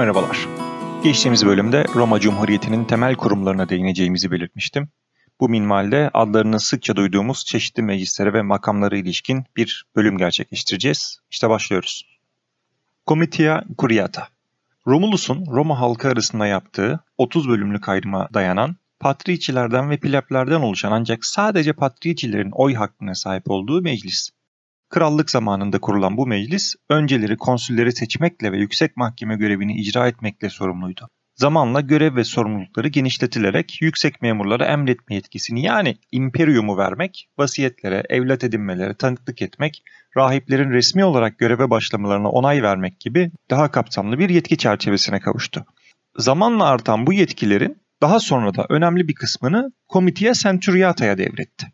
Merhabalar. Geçtiğimiz bölümde Roma Cumhuriyeti'nin temel kurumlarına değineceğimizi belirtmiştim. Bu minvalde adlarını sıkça duyduğumuz çeşitli meclislere ve makamlara ilişkin bir bölüm gerçekleştireceğiz. İşte başlıyoruz. Comitia Curiata Romulus'un Roma halkı arasında yaptığı 30 bölümlük ayrıma dayanan patricilerden ve pleblerden oluşan ancak sadece patricilerin oy hakkına sahip olduğu meclis. Krallık zamanında kurulan bu meclis, önceleri konsülleri seçmekle ve yüksek mahkeme görevini icra etmekle sorumluydu. Zamanla görev ve sorumlulukları genişletilerek yüksek memurlara emretme yetkisini yani imperiumu vermek, vasiyetlere, evlat edinmelere tanıklık etmek, rahiplerin resmi olarak göreve başlamalarına onay vermek gibi daha kapsamlı bir yetki çerçevesine kavuştu. Zamanla artan bu yetkilerin daha sonra da önemli bir kısmını Comitia Centuriata'ya devretti.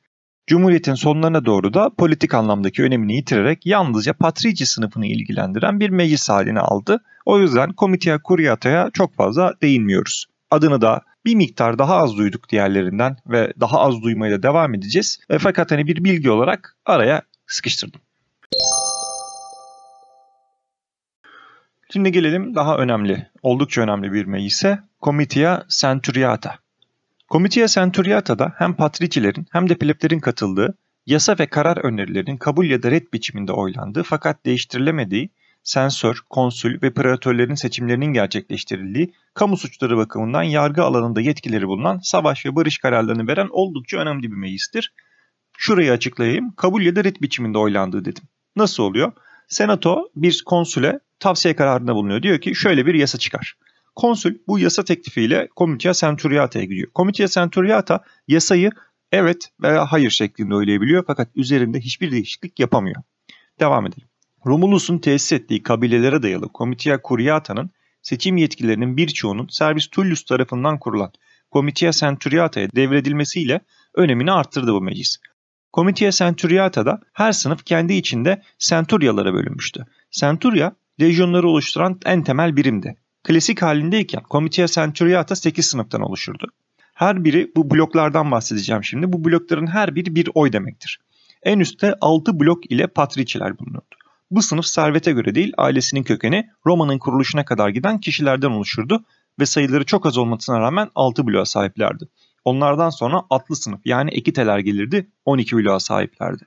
Cumhuriyetin sonlarına doğru da politik anlamdaki önemini yitirerek yalnızca patrici sınıfını ilgilendiren bir meclis haline aldı. O yüzden Comitia Curiata'ya çok fazla değinmiyoruz. Adını da bir miktar daha az duyduk diğerlerinden ve daha az duymaya da devam edeceğiz. E, fakat hani bir bilgi olarak araya sıkıştırdım. Şimdi gelelim daha önemli, oldukça önemli bir meclise Comitia Centuriata. Comitia Centuriata'da hem patricilerin hem de pleblerin katıldığı, yasa ve karar önerilerinin kabul ya da red biçiminde oylandığı fakat değiştirilemediği, sensör, konsül ve preatörlerin seçimlerinin gerçekleştirildiği, kamu suçları bakımından yargı alanında yetkileri bulunan savaş ve barış kararlarını veren oldukça önemli bir meclistir. Şurayı açıklayayım, kabul ya da red biçiminde oylandığı dedim. Nasıl oluyor? Senato bir konsüle tavsiye kararında bulunuyor. Diyor ki şöyle bir yasa çıkar. Konsül bu yasa teklifiyle Comitia Centuriata'ya gidiyor. Comitia Centuriata yasayı evet veya hayır şeklinde oylayabiliyor fakat üzerinde hiçbir değişiklik yapamıyor. Devam edelim. Romulus'un tesis ettiği kabilelere dayalı Comitia Curiata'nın seçim yetkilerinin birçoğunun Servis Tullius tarafından kurulan Comitia Centuriata'ya devredilmesiyle önemini arttırdı bu meclis. Comitia Centuriata'da her sınıf kendi içinde centuryalara bölünmüştü. Centurya, lejyonları oluşturan en temel birimdi. Klasik halindeyken Comitia Centuriata 8 sınıftan oluşurdu. Her biri bu bloklardan bahsedeceğim şimdi. Bu blokların her biri bir oy demektir. En üstte 6 blok ile patriciler bulunurdu. Bu sınıf servete göre değil ailesinin kökeni Roma'nın kuruluşuna kadar giden kişilerden oluşurdu ve sayıları çok az olmasına rağmen 6 bloğa sahiplerdi. Onlardan sonra atlı sınıf yani ekiteler gelirdi 12 bloğa sahiplerdi.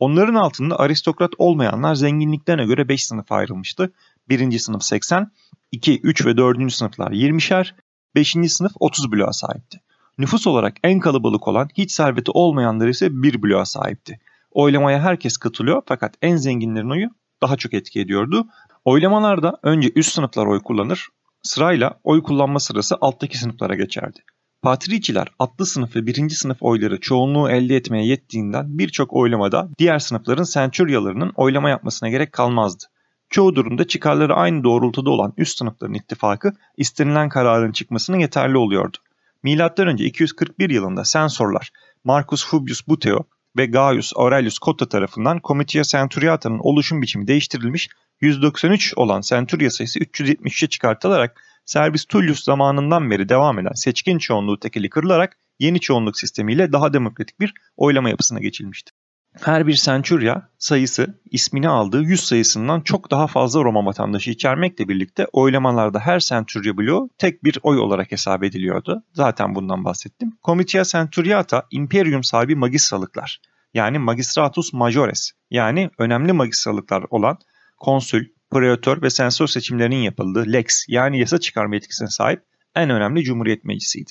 Onların altında aristokrat olmayanlar zenginliklerine göre 5 sınıfa ayrılmıştı. Birinci sınıf 80, 2, 3 ve 4. sınıflar 20'şer, 5. sınıf 30 bloğa sahipti. Nüfus olarak en kalabalık olan hiç serveti olmayanlar ise 1 bloğa sahipti. Oylamaya herkes katılıyor fakat en zenginlerin oyu daha çok etki ediyordu. Oylamalarda önce üst sınıflar oy kullanır, sırayla oy kullanma sırası alttaki sınıflara geçerdi. Patriciler atlı sınıf ve birinci sınıf oyları çoğunluğu elde etmeye yettiğinden birçok oylamada diğer sınıfların centuryalarının oylama yapmasına gerek kalmazdı. Çoğu durumda çıkarları aynı doğrultuda olan üst sınıfların ittifakı istenilen kararın çıkmasına yeterli oluyordu. M.Ö. 241 yılında sensorlar Marcus Fubius Buteo ve Gaius Aurelius Cotta tarafından Comitia Centuriata'nın oluşum biçimi değiştirilmiş 193 olan Centuria sayısı 373'e çıkartılarak Servis Tullius zamanından beri devam eden seçkin çoğunluğu tekeli kırılarak yeni çoğunluk sistemiyle daha demokratik bir oylama yapısına geçilmişti. Her bir Centuria sayısı ismini aldığı 100 sayısından çok daha fazla Roma vatandaşı içermekle birlikte oylamalarda her Centuria bloğu tek bir oy olarak hesap ediliyordu. Zaten bundan bahsettim. Comitia Centuriata imperium sahibi magistralıklar yani magistratus majores yani önemli magistralıklar olan konsül, preatör ve sensör seçimlerinin yapıldığı lex yani yasa çıkarma yetkisine sahip en önemli cumhuriyet meclisiydi.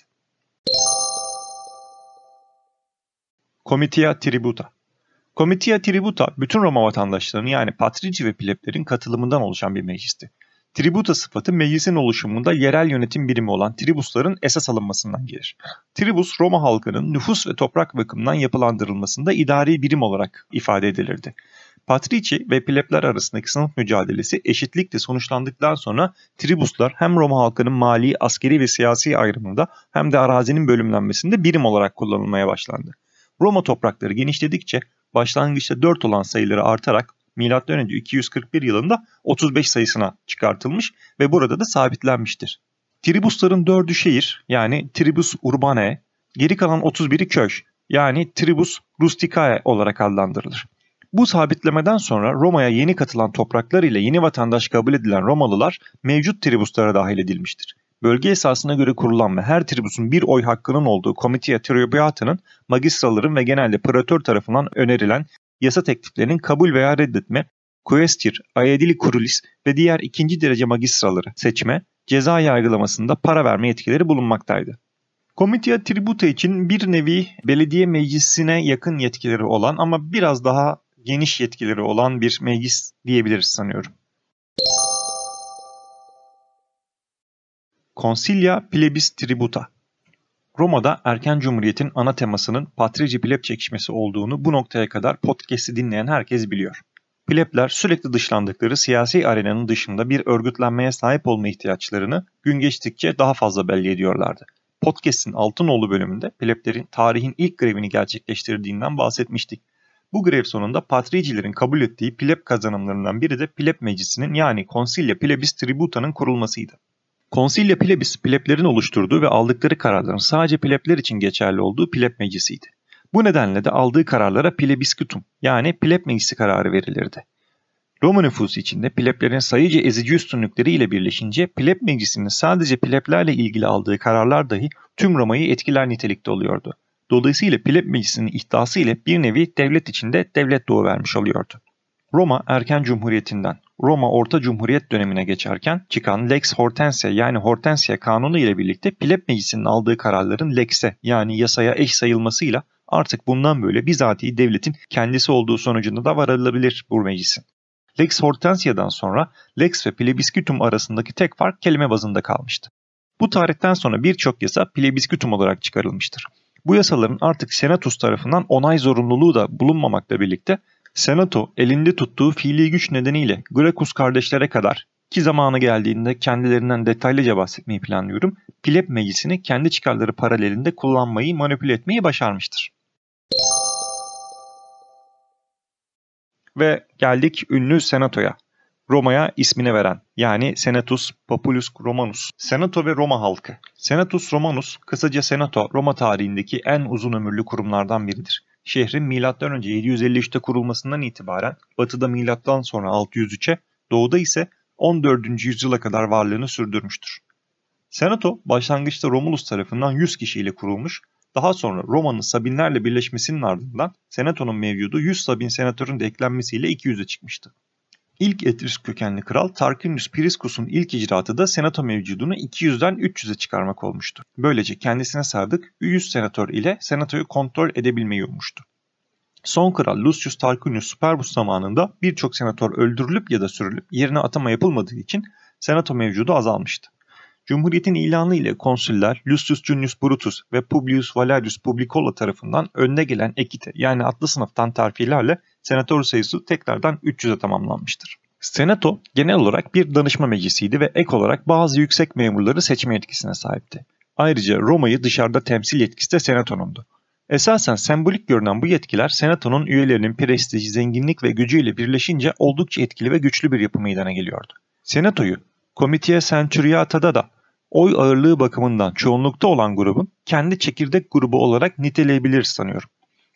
Comitia Tributa Comitia Tributa bütün Roma vatandaşlarının yani patrici ve pleblerin katılımından oluşan bir meclisti. Tributa sıfatı meclisin oluşumunda yerel yönetim birimi olan tribusların esas alınmasından gelir. Tribus Roma halkının nüfus ve toprak bakımından yapılandırılmasında idari birim olarak ifade edilirdi. Patrici ve plebler arasındaki sınıf mücadelesi eşitlikle sonuçlandıktan sonra tribuslar hem Roma halkının mali, askeri ve siyasi ayrımında hem de arazinin bölümlenmesinde birim olarak kullanılmaya başlandı. Roma toprakları genişledikçe başlangıçta 4 olan sayıları artarak M.Ö. 241 yılında 35 sayısına çıkartılmış ve burada da sabitlenmiştir. Tribusların 4'ü şehir yani Tribus Urbanae, geri kalan 31'i köy yani Tribus Rusticae olarak adlandırılır. Bu sabitlemeden sonra Roma'ya yeni katılan topraklar ile yeni vatandaş kabul edilen Romalılar mevcut tribuslara dahil edilmiştir. Bölge esasına göre kurulan ve her tribusun bir oy hakkının olduğu Comitia Tribuata'nın magistraların ve genelde praetör tarafından önerilen yasa tekliflerinin kabul veya reddetme, Quaestir, Aedili Curulis ve diğer ikinci derece magistraları seçme, ceza yargılamasında para verme yetkileri bulunmaktaydı. Comitia Tributa için bir nevi belediye meclisine yakın yetkileri olan ama biraz daha geniş yetkileri olan bir meclis diyebiliriz sanıyorum. Consilia Plebis Tributa Roma'da erken cumhuriyetin ana temasının patrici pleb çekişmesi olduğunu bu noktaya kadar podcast'i dinleyen herkes biliyor. Plebler sürekli dışlandıkları siyasi arenanın dışında bir örgütlenmeye sahip olma ihtiyaçlarını gün geçtikçe daha fazla belli ediyorlardı. Podcast'in Altınoğlu bölümünde pleblerin tarihin ilk grevini gerçekleştirdiğinden bahsetmiştik. Bu grev sonunda patricilerin kabul ettiği pleb kazanımlarından biri de pleb meclisinin yani Consilia Plebis Tributa'nın kurulmasıydı. Consilia Plebis, pleblerin oluşturduğu ve aldıkları kararların sadece plebler için geçerli olduğu pleb meclisiydi. Bu nedenle de aldığı kararlara plebiscitum yani pleb meclisi kararı verilirdi. Roma nüfusu içinde pleblerin sayıca ezici üstünlükleri ile birleşince pleb meclisinin sadece pleblerle ilgili aldığı kararlar dahi tüm Roma'yı etkiler nitelikte oluyordu. Dolayısıyla pleb meclisinin ihtası ile bir nevi devlet içinde devlet doğuvermiş oluyordu. Roma erken cumhuriyetinden Roma Orta Cumhuriyet dönemine geçerken çıkan Lex Hortensia yani Hortensia kanunu ile birlikte pleb meclisinin aldığı kararların lex'e yani yasaya eş sayılmasıyla artık bundan böyle bizatihi devletin kendisi olduğu sonucunda da varılabilir bu meclisin. Lex Hortensia'dan sonra Lex ve Plebiscitum arasındaki tek fark kelime bazında kalmıştı. Bu tarihten sonra birçok yasa Plebiscitum olarak çıkarılmıştır. Bu yasaların artık Senatus tarafından onay zorunluluğu da bulunmamakla birlikte Senato elinde tuttuğu fiili güç nedeniyle Gracchus kardeşlere kadar ki zamanı geldiğinde kendilerinden detaylıca bahsetmeyi planlıyorum, pleb meclisini kendi çıkarları paralelinde kullanmayı, manipüle etmeyi başarmıştır. Ve geldik ünlü senatoya. Roma'ya ismini veren yani Senatus Populus Romanus. Senato ve Roma halkı. Senatus Romanus kısaca Senato Roma tarihindeki en uzun ömürlü kurumlardan biridir. Şehrin M.Ö. 753'te kurulmasından itibaren batıda milattan sonra 603'e, doğuda ise 14. yüzyıla kadar varlığını sürdürmüştür. Senato başlangıçta Romulus tarafından 100 kişiyle kurulmuş daha sonra Roma'nın Sabinlerle birleşmesinin ardından Senato'nun mevcudu 100 Sabin senatörün de eklenmesiyle 200'e çıkmıştı. İlk Etrüsk kökenli kral Tarquinius Priscus'un ilk icraatı da senato mevcudunu 200'den 300'e çıkarmak olmuştu. Böylece kendisine sadık 100 senatör ile senatoyu kontrol edebilmeyi ummuştu. Son kral Lucius Tarquinius Superbus zamanında birçok senatör öldürülüp ya da sürülüp yerine atama yapılmadığı için senato mevcudu azalmıştı. Cumhuriyetin ilanı ile konsüller Lucius Junius Brutus ve Publius Valerius Publicola tarafından önde gelen ekite yani atlı sınıftan terfilerle senatör sayısı tekrardan 300'e tamamlanmıştır. Senato genel olarak bir danışma meclisiydi ve ek olarak bazı yüksek memurları seçme yetkisine sahipti. Ayrıca Roma'yı dışarıda temsil yetkisi de senatonundu. Esasen sembolik görünen bu yetkiler senatonun üyelerinin prestiji, zenginlik ve gücüyle birleşince oldukça etkili ve güçlü bir yapı meydana geliyordu. Senatoyu Comitia Centuriata'da da oy ağırlığı bakımından çoğunlukta olan grubun kendi çekirdek grubu olarak niteleyebilir sanıyorum.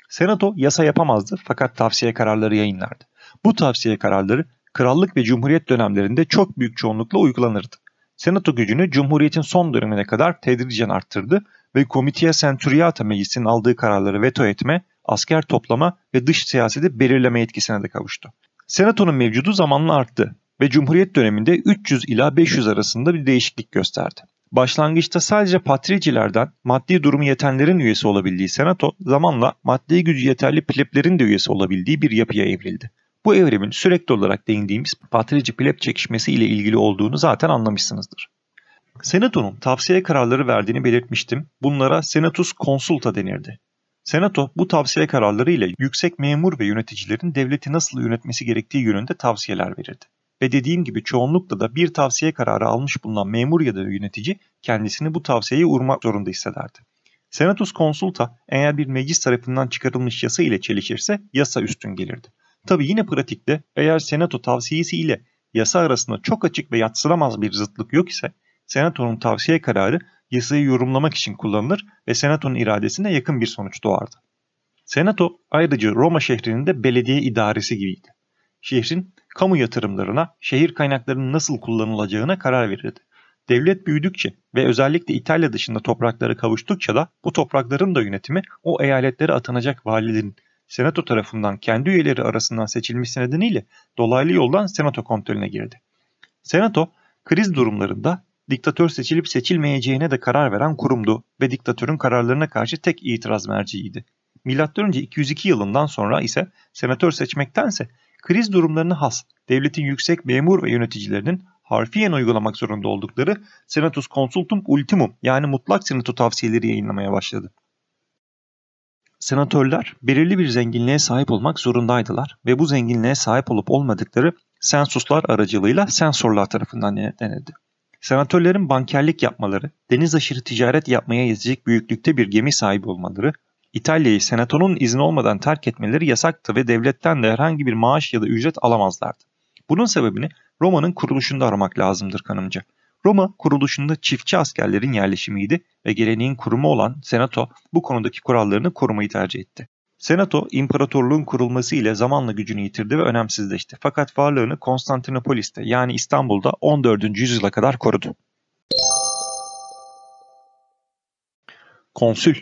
Senato yasa yapamazdı fakat tavsiye kararları yayınlardı. Bu tavsiye kararları krallık ve cumhuriyet dönemlerinde çok büyük çoğunlukla uygulanırdı. Senato gücünü Cumhuriyet'in son dönemine kadar tedricen arttırdı ve Comitia Centuriata Meclisi'nin aldığı kararları veto etme, asker toplama ve dış siyaseti belirleme yetkisine de kavuştu. Senato'nun mevcudu zamanla arttı ve Cumhuriyet döneminde 300 ila 500 arasında bir değişiklik gösterdi. Başlangıçta sadece patricilerden maddi durumu yetenlerin üyesi olabildiği senato zamanla maddi gücü yeterli pleblerin de üyesi olabildiği bir yapıya evrildi. Bu evrimin sürekli olarak değindiğimiz patrici pleb çekişmesi ile ilgili olduğunu zaten anlamışsınızdır. Senato'nun tavsiye kararları verdiğini belirtmiştim. Bunlara senatus consulta denirdi. Senato bu tavsiye kararları ile yüksek memur ve yöneticilerin devleti nasıl yönetmesi gerektiği yönünde tavsiyeler verirdi ve dediğim gibi çoğunlukla da bir tavsiye kararı almış bulunan memur ya da yönetici kendisini bu tavsiyeye uymak zorunda hissederdi. Senatus Consulta eğer bir meclis tarafından çıkarılmış yasa ile çelişirse yasa üstün gelirdi. Tabi yine pratikte eğer senato tavsiyesi ile yasa arasında çok açık ve yatsılamaz bir zıtlık yok ise senatonun tavsiye kararı yasayı yorumlamak için kullanılır ve senatonun iradesine yakın bir sonuç doğardı. Senato ayrıca Roma şehrinin de belediye idaresi gibiydi. Şehrin kamu yatırımlarına, şehir kaynaklarının nasıl kullanılacağına karar verirdi. Devlet büyüdükçe ve özellikle İtalya dışında toprakları kavuştukça da bu toprakların da yönetimi o eyaletlere atanacak valilerin senato tarafından kendi üyeleri arasından seçilmesi nedeniyle dolaylı yoldan senato kontrolüne girdi. Senato kriz durumlarında diktatör seçilip seçilmeyeceğine de karar veren kurumdu ve diktatörün kararlarına karşı tek itiraz merciiydi. M.Ö. 202 yılından sonra ise senatör seçmektense kriz durumlarını has, devletin yüksek memur ve yöneticilerinin harfiyen uygulamak zorunda oldukları Senatus Consultum Ultimum yani mutlak senato tavsiyeleri yayınlamaya başladı. Senatörler belirli bir zenginliğe sahip olmak zorundaydılar ve bu zenginliğe sahip olup olmadıkları sensuslar aracılığıyla sensorlar tarafından denetlenirdi. Senatörlerin bankerlik yapmaları, deniz aşırı ticaret yapmaya yetecek büyüklükte bir gemi sahibi olmaları, İtalya'yı senatonun izni olmadan terk etmeleri yasaktı ve devletten de herhangi bir maaş ya da ücret alamazlardı. Bunun sebebini Roma'nın kuruluşunda aramak lazımdır kanımca. Roma kuruluşunda çiftçi askerlerin yerleşimiydi ve geleneğin kurumu olan Senato bu konudaki kurallarını korumayı tercih etti. Senato, imparatorluğun kurulması ile zamanla gücünü yitirdi ve önemsizleşti. Fakat varlığını Konstantinopolis'te yani İstanbul'da 14. yüzyıla kadar korudu. Konsül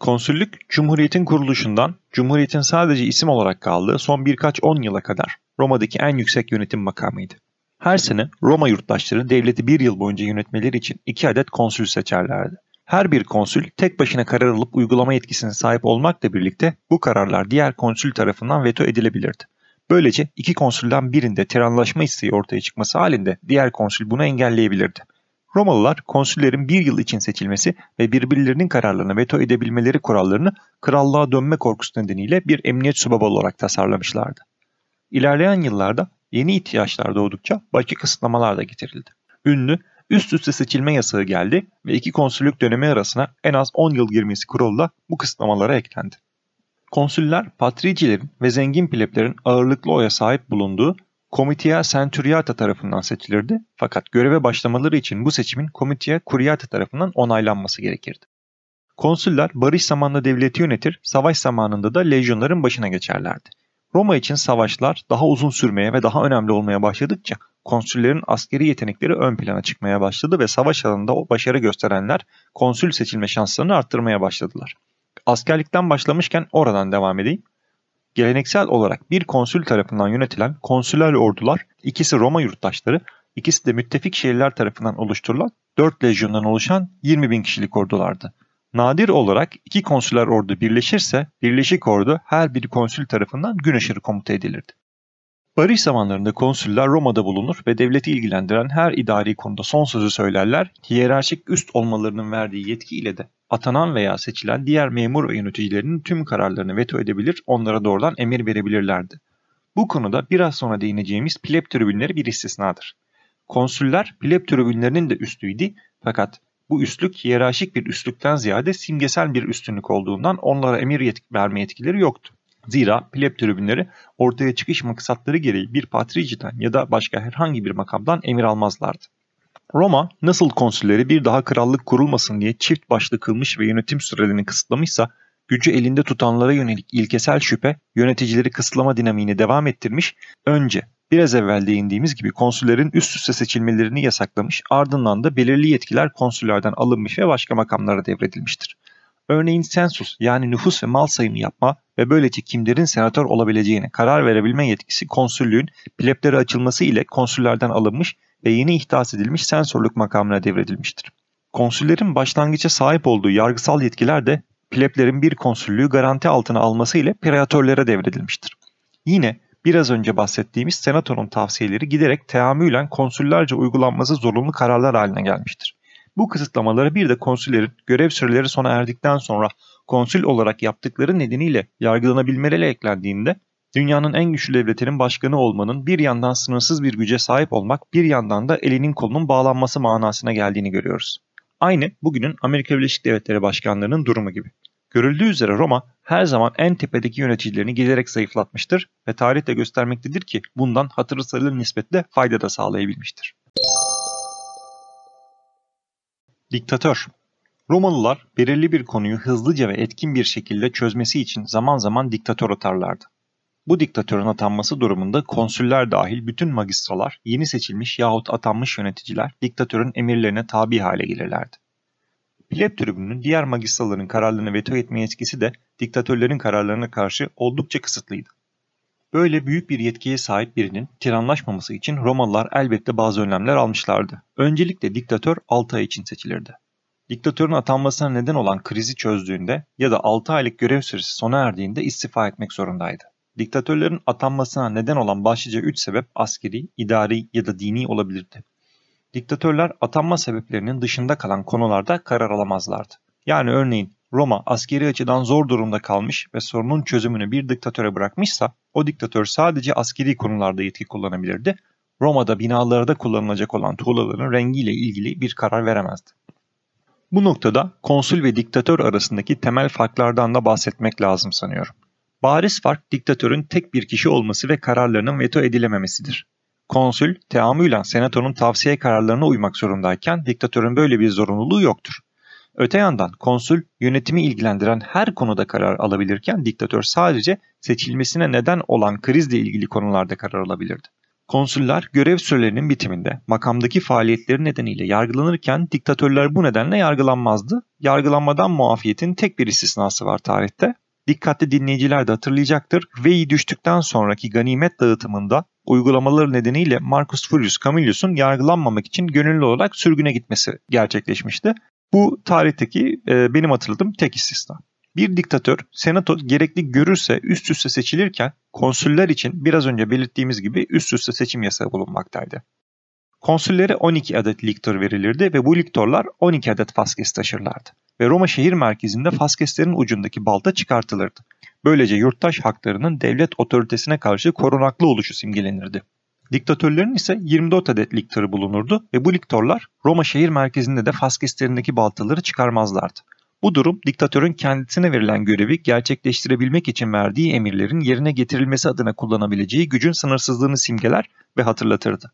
Konsüllük, Cumhuriyet'in kuruluşundan, Cumhuriyet'in sadece isim olarak kaldığı son birkaç on yıla kadar Roma'daki en yüksek yönetim makamıydı. Her sene Roma yurttaşları devleti bir yıl boyunca yönetmeleri için iki adet konsül seçerlerdi. Her bir konsül tek başına karar alıp uygulama yetkisine sahip olmakla birlikte bu kararlar diğer konsül tarafından veto edilebilirdi. Böylece iki konsülden birinde tiranlaşma isteği ortaya çıkması halinde diğer konsül bunu engelleyebilirdi. Romalılar konsüllerin bir yıl için seçilmesi ve birbirlerinin kararlarına veto edebilmeleri kurallarını krallığa dönme korkusu nedeniyle bir emniyet subabı olarak tasarlamışlardı. İlerleyen yıllarda yeni ihtiyaçlar doğdukça başka kısıtlamalar da getirildi. Ünlü üst üste seçilme yasağı geldi ve iki konsüllük dönemi arasına en az 10 yıl girmesi kuralıyla bu kısıtlamalara eklendi. Konsüller, patricilerin ve zengin pleblerin ağırlıklı oya sahip bulunduğu Comitia Centuriata tarafından seçilirdi fakat göreve başlamaları için bu seçimin Comitia Curiata tarafından onaylanması gerekirdi. Konsüller barış zamanında devleti yönetir, savaş zamanında da lejyonların başına geçerlerdi. Roma için savaşlar daha uzun sürmeye ve daha önemli olmaya başladıkça konsüllerin askeri yetenekleri ön plana çıkmaya başladı ve savaş alanında o başarı gösterenler konsül seçilme şanslarını arttırmaya başladılar. Askerlikten başlamışken oradan devam edeyim. Geleneksel olarak bir konsül tarafından yönetilen konsüler ordular, ikisi Roma yurttaşları, ikisi de müttefik şehirler tarafından oluşturulan 4 lejyondan oluşan 20 bin kişilik ordulardı. Nadir olarak iki konsüler ordu birleşirse birleşik ordu her bir konsül tarafından gün aşırı komuta edilirdi. Barış zamanlarında konsüller Roma'da bulunur ve devleti ilgilendiren her idari konuda son sözü söylerler, hiyerarşik üst olmalarının verdiği yetki ile de atanan veya seçilen diğer memur ve yöneticilerinin tüm kararlarını veto edebilir, onlara doğrudan emir verebilirlerdi. Bu konuda biraz sonra değineceğimiz pleb tribünleri bir istisnadır. Konsüller pleb tribünlerinin de üstüydü fakat bu üstlük hiyerarşik bir üstlükten ziyade simgesel bir üstünlük olduğundan onlara emir yetki verme yetkileri yoktu. Zira pleb tribünleri ortaya çıkış maksatları gereği bir patriciden ya da başka herhangi bir makamdan emir almazlardı. Roma nasıl konsülleri bir daha krallık kurulmasın diye çift başlı kılmış ve yönetim sürelerini kısıtlamışsa gücü elinde tutanlara yönelik ilkesel şüphe yöneticileri kısıtlama dinamiğini devam ettirmiş, önce Biraz evvel değindiğimiz gibi konsüllerin üst üste seçilmelerini yasaklamış, ardından da belirli yetkiler konsüllerden alınmış ve başka makamlara devredilmiştir. Örneğin sensus yani nüfus ve mal sayımı yapma ve böylece kimlerin senatör olabileceğine karar verebilme yetkisi konsüllüğün pleplere açılması ile konsüllerden alınmış ve yeni ihdas edilmiş sensorluk makamına devredilmiştir. Konsüllerin başlangıça sahip olduğu yargısal yetkiler de pleblerin bir konsüllüğü garanti altına alması ile preatörlere devredilmiştir. Yine biraz önce bahsettiğimiz senatonun tavsiyeleri giderek teamülen konsüllerce uygulanması zorunlu kararlar haline gelmiştir. Bu kısıtlamaları bir de konsüllerin görev süreleri sona erdikten sonra konsül olarak yaptıkları nedeniyle yargılanabilmeleri eklendiğinde dünyanın en güçlü devletinin başkanı olmanın bir yandan sınırsız bir güce sahip olmak bir yandan da elinin kolunun bağlanması manasına geldiğini görüyoruz. Aynı bugünün Amerika Birleşik Devletleri başkanlarının durumu gibi. Görüldüğü üzere Roma her zaman en tepedeki yöneticilerini giderek zayıflatmıştır ve tarih de göstermektedir ki bundan hatırı sayılır nispetle fayda da sağlayabilmiştir. Diktatör Romalılar belirli bir konuyu hızlıca ve etkin bir şekilde çözmesi için zaman zaman diktatör atarlardı. Bu diktatörün atanması durumunda konsüller dahil bütün magistralar, yeni seçilmiş yahut atanmış yöneticiler diktatörün emirlerine tabi hale gelirlerdi. Pleb tribünün diğer magistraların kararlarını veto etme yetkisi de diktatörlerin kararlarına karşı oldukça kısıtlıydı. Böyle büyük bir yetkiye sahip birinin tiranlaşmaması için Romalılar elbette bazı önlemler almışlardı. Öncelikle diktatör 6 ay için seçilirdi. Diktatörün atanmasına neden olan krizi çözdüğünde ya da 6 aylık görev süresi sona erdiğinde istifa etmek zorundaydı. Diktatörlerin atanmasına neden olan başlıca 3 sebep askeri, idari ya da dini olabilirdi. Diktatörler atanma sebeplerinin dışında kalan konularda karar alamazlardı. Yani örneğin Roma askeri açıdan zor durumda kalmış ve sorunun çözümünü bir diktatöre bırakmışsa o diktatör sadece askeri konularda yetki kullanabilirdi. Roma'da binalarda kullanılacak olan tuğlaların rengiyle ilgili bir karar veremezdi. Bu noktada konsül ve diktatör arasındaki temel farklardan da bahsetmek lazım sanıyorum. Bariz fark diktatörün tek bir kişi olması ve kararlarının veto edilememesidir. Konsül, teamülen senatonun tavsiye kararlarına uymak zorundayken diktatörün böyle bir zorunluluğu yoktur. Öte yandan konsül yönetimi ilgilendiren her konuda karar alabilirken diktatör sadece seçilmesine neden olan krizle ilgili konularda karar alabilirdi. Konsüller görev sürelerinin bitiminde makamdaki faaliyetleri nedeniyle yargılanırken diktatörler bu nedenle yargılanmazdı. Yargılanmadan muafiyetin tek bir istisnası var tarihte. Dikkatli dinleyiciler de hatırlayacaktır. Veyi düştükten sonraki ganimet dağıtımında uygulamaları nedeniyle Marcus Furius Camillus'un yargılanmamak için gönüllü olarak sürgüne gitmesi gerçekleşmişti. Bu tarihteki e, benim hatırladığım tek istisna. Bir diktatör senato gerekli görürse üst üste seçilirken konsüller için biraz önce belirttiğimiz gibi üst üste seçim yasağı bulunmaktaydı. Konsüllere 12 adet liktor verilirdi ve bu liktorlar 12 adet faskes taşırlardı. Ve Roma şehir merkezinde faskeslerin ucundaki balta çıkartılırdı. Böylece yurttaş haklarının devlet otoritesine karşı korunaklı oluşu simgelenirdi. Diktatörlerin ise 24 adet liktarı bulunurdu ve bu liktorlar Roma şehir merkezinde de faskeslerindeki baltaları çıkarmazlardı. Bu durum diktatörün kendisine verilen görevi gerçekleştirebilmek için verdiği emirlerin yerine getirilmesi adına kullanabileceği gücün sınırsızlığını simgeler ve hatırlatırdı.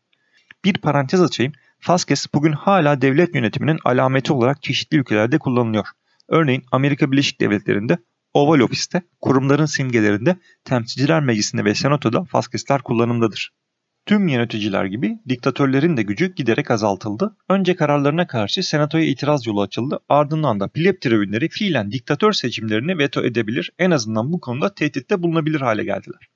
Bir parantez açayım. Faskes bugün hala devlet yönetiminin alameti olarak çeşitli ülkelerde kullanılıyor. Örneğin Amerika Birleşik Devletleri'nde Oval Ofis'te, kurumların simgelerinde, Temsilciler Meclisi'nde ve Senato'da faskesler kullanımdadır. Tüm yöneticiler gibi diktatörlerin de gücü giderek azaltıldı. Önce kararlarına karşı senatoya itiraz yolu açıldı. Ardından da pleb tribünleri fiilen diktatör seçimlerini veto edebilir, en azından bu konuda tehditte bulunabilir hale geldiler.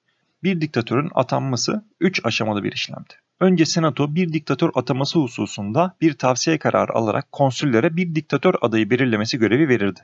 Bir diktatörün atanması 3 aşamalı bir işlemdi. Önce senato bir diktatör ataması hususunda bir tavsiye kararı alarak konsüllere bir diktatör adayı belirlemesi görevi verirdi.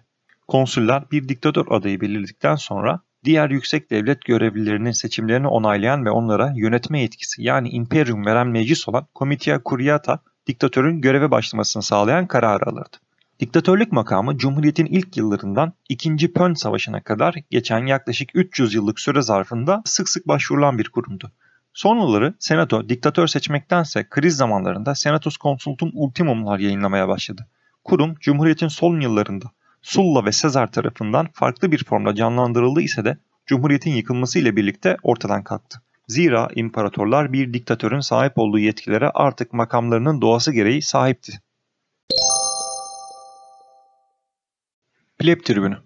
Konsüller bir diktatör adayı belirledikten sonra diğer yüksek devlet görevlilerinin seçimlerini onaylayan ve onlara yönetme yetkisi yani imperium veren meclis olan Comitia Curiata diktatörün göreve başlamasını sağlayan kararı alırdı. Diktatörlük makamı Cumhuriyet'in ilk yıllarından 2. Pön Savaşı'na kadar geçen yaklaşık 300 yıllık süre zarfında sık sık başvurulan bir kurumdu. Sonraları Senato diktatör seçmektense kriz zamanlarında Senatus Consultum Ultimumlar yayınlamaya başladı. Kurum Cumhuriyet'in son yıllarında Sulla ve Sezar tarafından farklı bir formda canlandırıldı ise de Cumhuriyet'in yıkılması ile birlikte ortadan kalktı. Zira imparatorlar bir diktatörün sahip olduğu yetkilere artık makamlarının doğası gereği sahipti. Pleb tribünü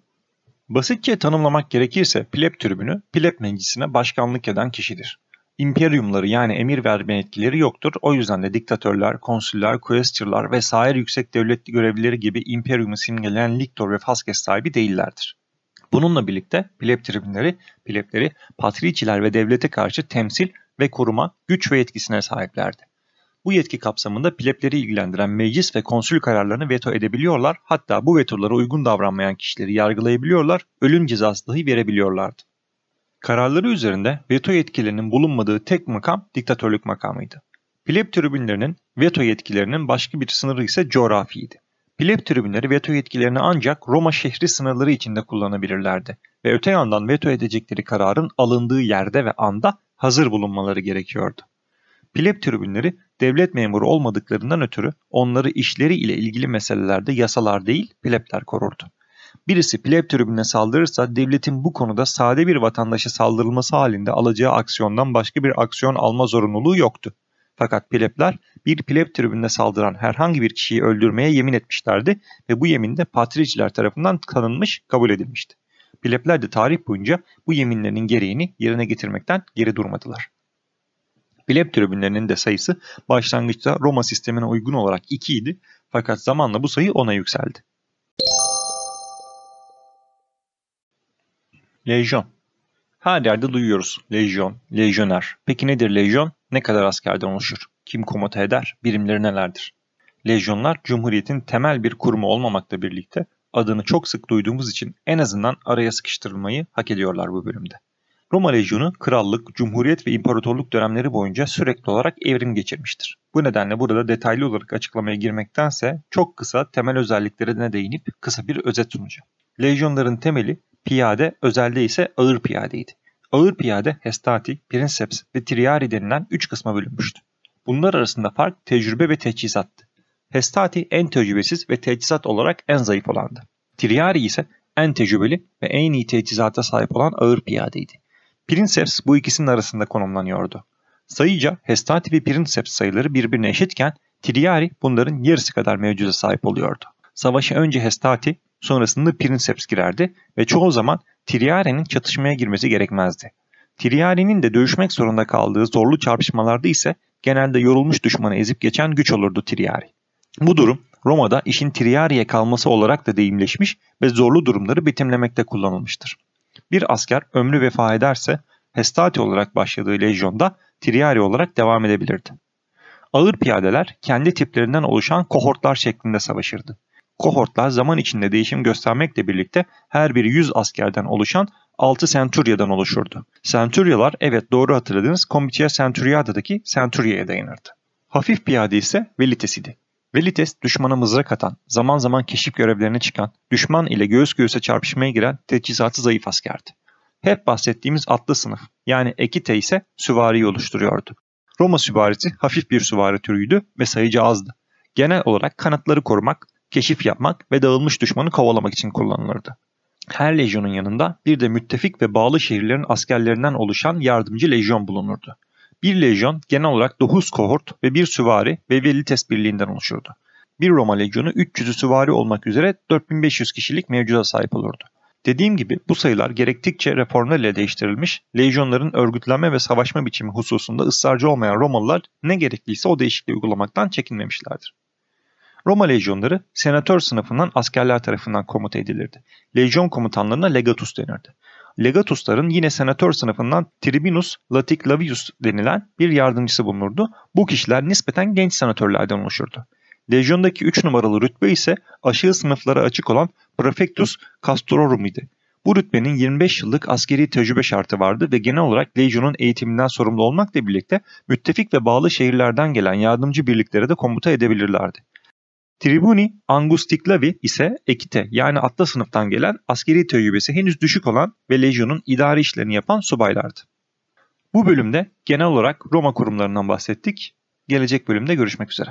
Basitçe tanımlamak gerekirse pleb tribünü pleb meclisine başkanlık eden kişidir. İmperyumları yani emir verme yetkileri yoktur. O yüzden de diktatörler, konsüller, quaestorlar vesaire yüksek devlet görevlileri gibi imperyumu simgeleyen liktor ve faskes sahibi değillerdir. Bununla birlikte pleb tribünleri, plebleri patriciler ve devlete karşı temsil ve koruma güç ve yetkisine sahiplerdi. Bu yetki kapsamında plebleri ilgilendiren meclis ve konsül kararlarını veto edebiliyorlar, hatta bu vetolara uygun davranmayan kişileri yargılayabiliyorlar, ölüm cezası dahi verebiliyorlardı. Kararları üzerinde veto yetkilerinin bulunmadığı tek makam diktatörlük makamıydı. Pleb tribünlerinin veto yetkilerinin başka bir sınırı ise coğrafiydi. Pleb tribünleri veto yetkilerini ancak Roma şehri sınırları içinde kullanabilirlerdi ve öte yandan veto edecekleri kararın alındığı yerde ve anda hazır bulunmaları gerekiyordu. Pleb tribünleri devlet memuru olmadıklarından ötürü onları işleri ile ilgili meselelerde yasalar değil plebler korurdu. Birisi pleb tribününe saldırırsa devletin bu konuda sade bir vatandaşa saldırılması halinde alacağı aksiyondan başka bir aksiyon alma zorunluluğu yoktu. Fakat plebler bir pleb tribününe saldıran herhangi bir kişiyi öldürmeye yemin etmişlerdi ve bu yemin de patriciler tarafından tanınmış, kabul edilmişti. Plebler de tarih boyunca bu yeminlerinin gereğini yerine getirmekten geri durmadılar. Pleb tribünlerinin de sayısı başlangıçta Roma sistemine uygun olarak 2 idi fakat zamanla bu sayı 10'a yükseldi. Lejyon Her yerde duyuyoruz. Lejyon, lejyoner. Peki nedir lejyon? Ne kadar askerden oluşur? Kim komuta eder? Birimleri nelerdir? Lejyonlar Cumhuriyet'in temel bir kurumu olmamakla birlikte adını çok sık duyduğumuz için en azından araya sıkıştırılmayı hak ediyorlar bu bölümde. Roma Lejyonu krallık, cumhuriyet ve imparatorluk dönemleri boyunca sürekli olarak evrim geçirmiştir. Bu nedenle burada detaylı olarak açıklamaya girmektense çok kısa temel özelliklerine değinip kısa bir özet sunacağım. Lejyonların temeli piyade, özelde ise ağır piyadeydi. Ağır piyade Hestati, Princeps ve Triari denilen üç kısma bölünmüştü. Bunlar arasında fark tecrübe ve teçhizattı. Hestati en tecrübesiz ve teçhizat olarak en zayıf olandı. Triari ise en tecrübeli ve en iyi teçhizata sahip olan ağır piyadeydi. Princeps bu ikisinin arasında konumlanıyordu. Sayıca Hestati ve Princeps sayıları birbirine eşitken Triari bunların yarısı kadar mevcuda sahip oluyordu. Savaşa önce Hestati, sonrasında Princeps girerdi ve çoğu zaman Triari'nin çatışmaya girmesi gerekmezdi. Triari'nin de dövüşmek zorunda kaldığı zorlu çarpışmalarda ise genelde yorulmuş düşmanı ezip geçen güç olurdu Triari. Bu durum Roma'da işin Triari'ye kalması olarak da deyimleşmiş ve zorlu durumları betimlemekte kullanılmıştır. Bir asker ömrü vefa ederse Hestati olarak başladığı lejyonda Triari olarak devam edebilirdi. Ağır piyadeler kendi tiplerinden oluşan kohortlar şeklinde savaşırdı. Kohortlar zaman içinde değişim göstermekle birlikte her biri 100 askerden oluşan 6 centuryadan oluşurdu. Centuryalar evet doğru hatırladığınız Comitia Centuriada'daki centuria'ya dayanırdı. Hafif piyade ise Velites idi. Velites düşmana mızrak atan, zaman zaman keşif görevlerine çıkan, düşman ile göğüs göğüse çarpışmaya giren teçhizatı zayıf askerdi. Hep bahsettiğimiz atlı sınıf yani Ekite ise süvariyi oluşturuyordu. Roma süvarisi hafif bir süvari türüydü ve sayıcı azdı. Genel olarak kanatları korumak, keşif yapmak ve dağılmış düşmanı kovalamak için kullanılırdı. Her lejyonun yanında bir de müttefik ve bağlı şehirlerin askerlerinden oluşan yardımcı lejyon bulunurdu. Bir lejyon genel olarak 9 kohort ve bir süvari ve velites birliğinden oluşurdu. Bir Roma lejyonu 300'ü süvari olmak üzere 4500 kişilik mevcuda sahip olurdu. Dediğim gibi bu sayılar gerektikçe reformlarla değiştirilmiş, lejyonların örgütlenme ve savaşma biçimi hususunda ısrarcı olmayan Romalılar ne gerekliyse o değişikliği uygulamaktan çekinmemişlerdir. Roma lejyonları senatör sınıfından askerler tarafından komuta edilirdi. Lejyon komutanlarına legatus denirdi. Legatusların yine senatör sınıfından Tribunus Laticlavius denilen bir yardımcısı bulunurdu. Bu kişiler nispeten genç senatörlerden oluşurdu. Lejyondaki 3 numaralı rütbe ise aşağı sınıflara açık olan Prefectus Castrorum idi. Bu rütbenin 25 yıllık askeri tecrübe şartı vardı ve genel olarak Legion'un eğitiminden sorumlu olmakla birlikte müttefik ve bağlı şehirlerden gelen yardımcı birliklere de komuta edebilirlerdi. Tribuni Angusticlavi ise Ekite yani atla sınıftan gelen askeri tecrübesi henüz düşük olan ve Legion'un idari işlerini yapan subaylardı. Bu bölümde genel olarak Roma kurumlarından bahsettik. Gelecek bölümde görüşmek üzere.